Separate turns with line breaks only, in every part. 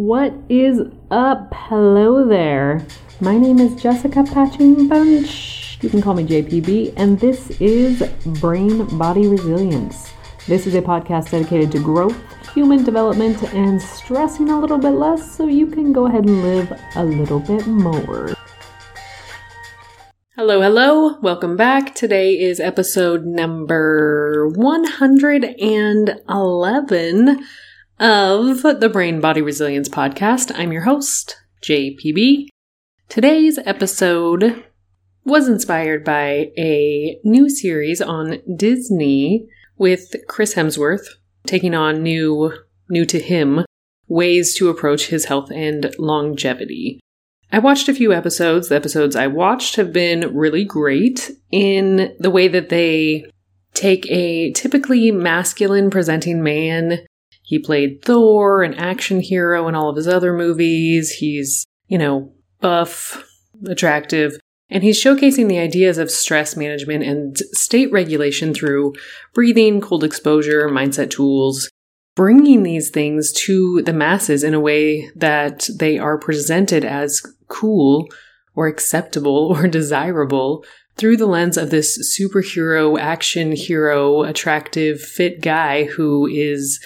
What is up? Hello there. My name is Jessica Patching Bunch. You can call me JPB, and this is Brain Body Resilience. This is a podcast dedicated to growth, human development, and stressing a little bit less so you can go ahead and live a little bit more. Hello, hello. Welcome back. Today is episode number 111 of the Brain Body Resilience Podcast. I'm your host, JPB. Today's episode was inspired by a new series on Disney with Chris Hemsworth taking on new, new to him ways to approach his health and longevity. I watched a few episodes. The episodes I watched have been really great in the way that they take a typically masculine presenting man he played Thor, an action hero in all of his other movies. He's, you know, buff, attractive, and he's showcasing the ideas of stress management and state regulation through breathing, cold exposure, mindset tools, bringing these things to the masses in a way that they are presented as cool or acceptable or desirable through the lens of this superhero, action hero, attractive, fit guy who is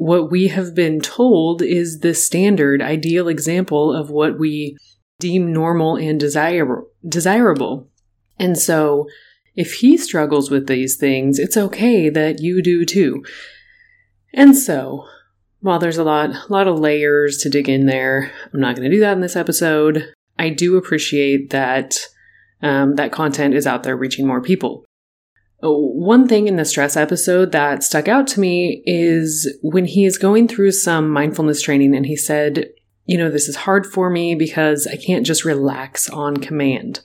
what we have been told is the standard ideal example of what we deem normal and desire- desirable. And so, if he struggles with these things, it's okay that you do too. And so, while there's a lot, a lot of layers to dig in there, I'm not going to do that in this episode. I do appreciate that um, that content is out there reaching more people. One thing in the stress episode that stuck out to me is when he is going through some mindfulness training and he said, You know, this is hard for me because I can't just relax on command.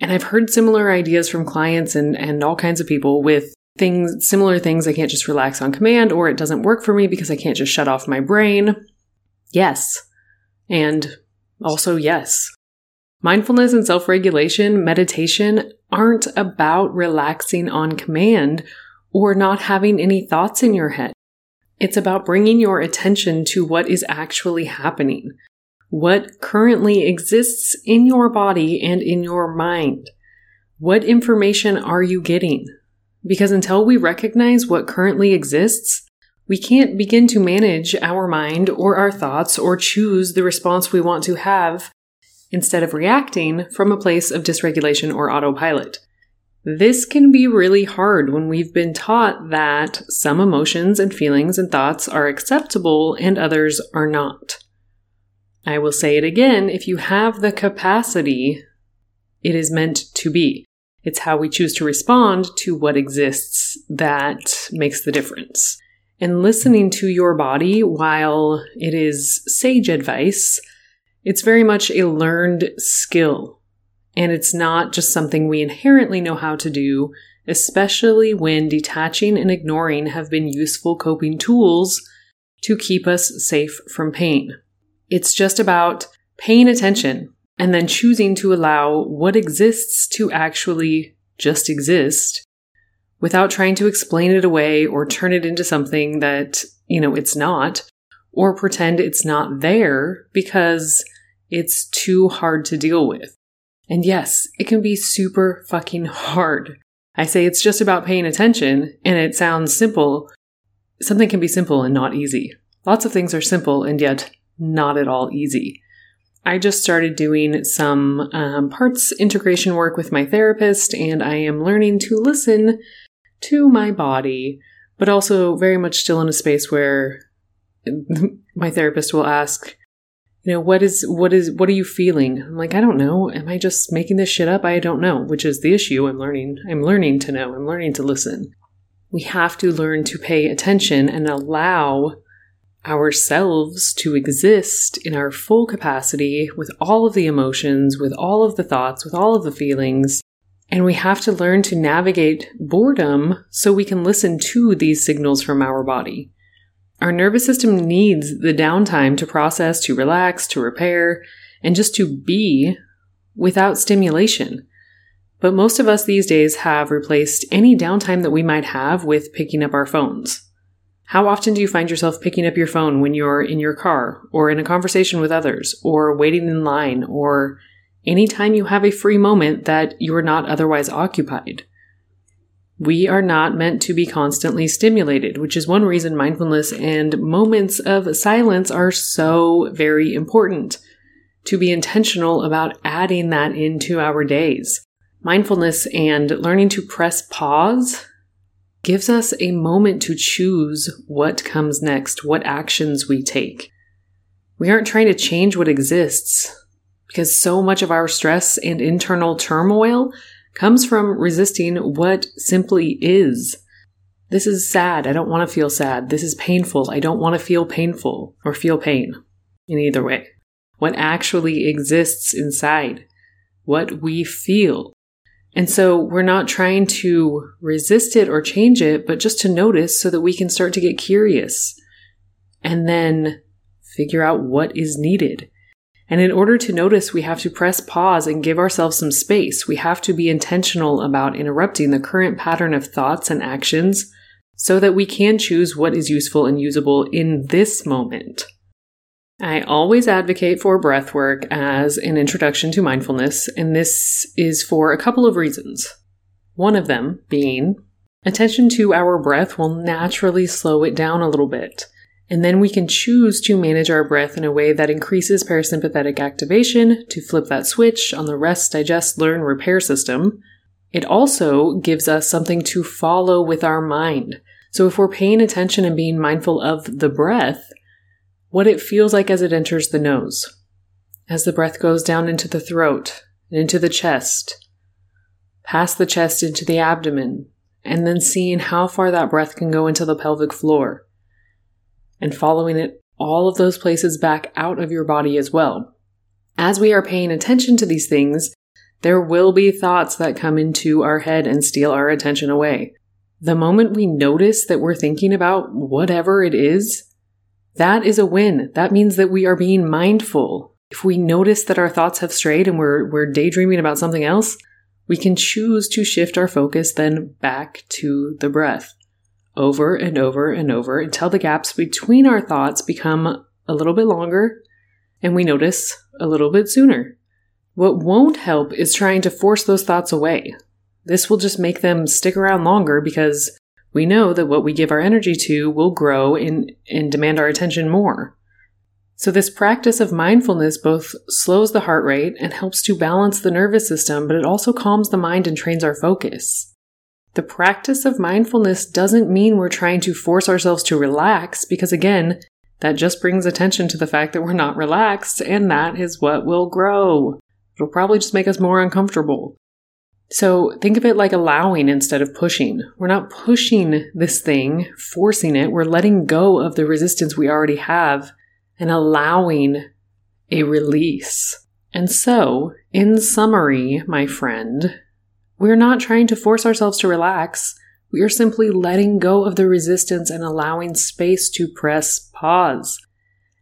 And I've heard similar ideas from clients and, and all kinds of people with things, similar things. I can't just relax on command or it doesn't work for me because I can't just shut off my brain. Yes. And also, yes. Mindfulness and self regulation, meditation aren't about relaxing on command or not having any thoughts in your head. It's about bringing your attention to what is actually happening, what currently exists in your body and in your mind. What information are you getting? Because until we recognize what currently exists, we can't begin to manage our mind or our thoughts or choose the response we want to have instead of reacting from a place of dysregulation or autopilot. This can be really hard when we've been taught that some emotions and feelings and thoughts are acceptable and others are not. I will say it again if you have the capacity, it is meant to be. It's how we choose to respond to what exists that makes the difference. And listening to your body while it is sage advice it's very much a learned skill, and it's not just something we inherently know how to do, especially when detaching and ignoring have been useful coping tools to keep us safe from pain. It's just about paying attention and then choosing to allow what exists to actually just exist without trying to explain it away or turn it into something that, you know, it's not or pretend it's not there because it's too hard to deal with. And yes, it can be super fucking hard. I say it's just about paying attention, and it sounds simple. Something can be simple and not easy. Lots of things are simple and yet not at all easy. I just started doing some um, parts integration work with my therapist, and I am learning to listen to my body, but also very much still in a space where my therapist will ask, you know what is what is what are you feeling? I'm like i don't know. Am i just making this shit up? I don't know which is the issue i'm learning i'm learning to know i'm learning to listen. We have to learn to pay attention and allow ourselves to exist in our full capacity with all of the emotions with all of the thoughts with all of the feelings. And we have to learn to navigate boredom so we can listen to these signals from our body our nervous system needs the downtime to process, to relax, to repair, and just to be without stimulation. But most of us these days have replaced any downtime that we might have with picking up our phones. How often do you find yourself picking up your phone when you're in your car, or in a conversation with others, or waiting in line, or anytime you have a free moment that you're not otherwise occupied? We are not meant to be constantly stimulated, which is one reason mindfulness and moments of silence are so very important. To be intentional about adding that into our days. Mindfulness and learning to press pause gives us a moment to choose what comes next, what actions we take. We aren't trying to change what exists because so much of our stress and internal turmoil comes from resisting what simply is. This is sad. I don't want to feel sad. This is painful. I don't want to feel painful or feel pain in either way. What actually exists inside, what we feel, and so we're not trying to resist it or change it, but just to notice so that we can start to get curious and then figure out what is needed. And in order to notice, we have to press pause and give ourselves some space. We have to be intentional about interrupting the current pattern of thoughts and actions so that we can choose what is useful and usable in this moment. I always advocate for breath work as an introduction to mindfulness, and this is for a couple of reasons. One of them being attention to our breath will naturally slow it down a little bit. And then we can choose to manage our breath in a way that increases parasympathetic activation to flip that switch on the rest, digest, learn, repair system. It also gives us something to follow with our mind. So if we're paying attention and being mindful of the breath, what it feels like as it enters the nose, as the breath goes down into the throat and into the chest, past the chest into the abdomen, and then seeing how far that breath can go into the pelvic floor, and following it all of those places back out of your body as well. As we are paying attention to these things, there will be thoughts that come into our head and steal our attention away. The moment we notice that we're thinking about whatever it is, that is a win. That means that we are being mindful. If we notice that our thoughts have strayed and we're, we're daydreaming about something else, we can choose to shift our focus then back to the breath over and over and over until the gaps between our thoughts become a little bit longer and we notice a little bit sooner. What won't help is trying to force those thoughts away. This will just make them stick around longer because we know that what we give our energy to will grow and, and demand our attention more. So, this practice of mindfulness both slows the heart rate and helps to balance the nervous system, but it also calms the mind and trains our focus. The practice of mindfulness doesn't mean we're trying to force ourselves to relax, because again, that just brings attention to the fact that we're not relaxed, and that is what will grow. It'll probably just make us more uncomfortable. So think of it like allowing instead of pushing. We're not pushing this thing, forcing it. We're letting go of the resistance we already have and allowing a release. And so, in summary, my friend, we're not trying to force ourselves to relax. We are simply letting go of the resistance and allowing space to press pause.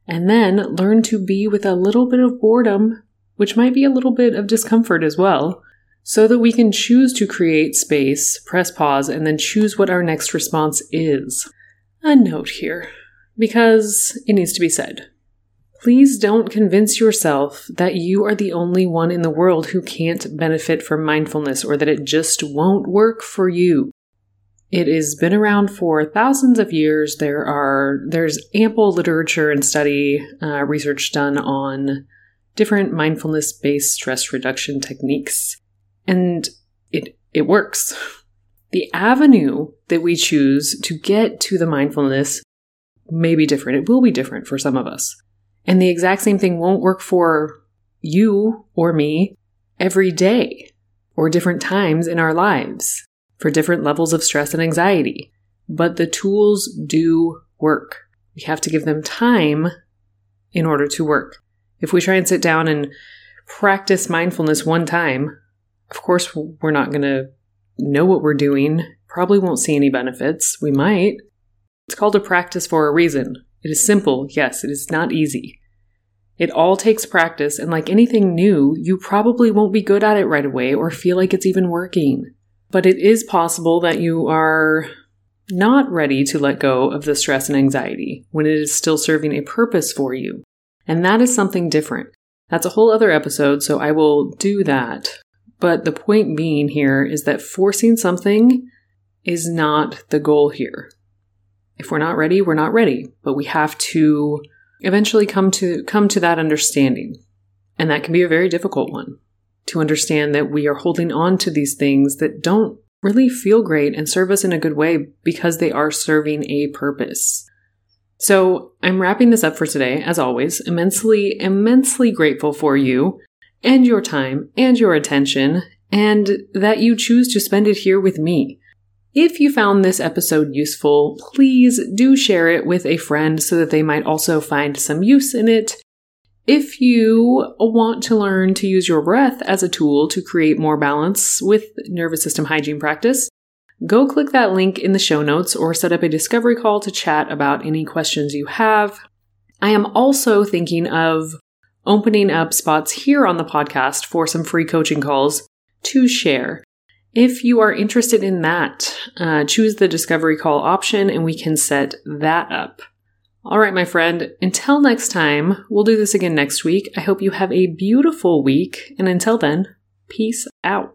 And then learn to be with a little bit of boredom, which might be a little bit of discomfort as well so that we can choose to create space, press pause, and then choose what our next response is. A note here, because it needs to be said. Please don't convince yourself that you are the only one in the world who can't benefit from mindfulness or that it just won't work for you. It has been around for thousands of years. There are there's ample literature and study uh, research done on different mindfulness-based stress reduction techniques and it it works. The avenue that we choose to get to the mindfulness may be different. It will be different for some of us. And the exact same thing won't work for you or me every day or different times in our lives for different levels of stress and anxiety. But the tools do work. We have to give them time in order to work. If we try and sit down and practice mindfulness one time, of course, we're not going to know what we're doing, probably won't see any benefits. We might. It's called a practice for a reason. It is simple, yes, it is not easy. It all takes practice, and like anything new, you probably won't be good at it right away or feel like it's even working. But it is possible that you are not ready to let go of the stress and anxiety when it is still serving a purpose for you. And that is something different. That's a whole other episode, so I will do that. But the point being here is that forcing something is not the goal here. If we're not ready, we're not ready, but we have to eventually come to come to that understanding. And that can be a very difficult one to understand that we are holding on to these things that don't really feel great and serve us in a good way because they are serving a purpose. So I'm wrapping this up for today, as always, immensely, immensely grateful for you and your time and your attention, and that you choose to spend it here with me. If you found this episode useful, please do share it with a friend so that they might also find some use in it. If you want to learn to use your breath as a tool to create more balance with nervous system hygiene practice, go click that link in the show notes or set up a discovery call to chat about any questions you have. I am also thinking of opening up spots here on the podcast for some free coaching calls to share. If you are interested in that, uh, choose the discovery call option and we can set that up. All right, my friend, until next time, we'll do this again next week. I hope you have a beautiful week. And until then, peace out.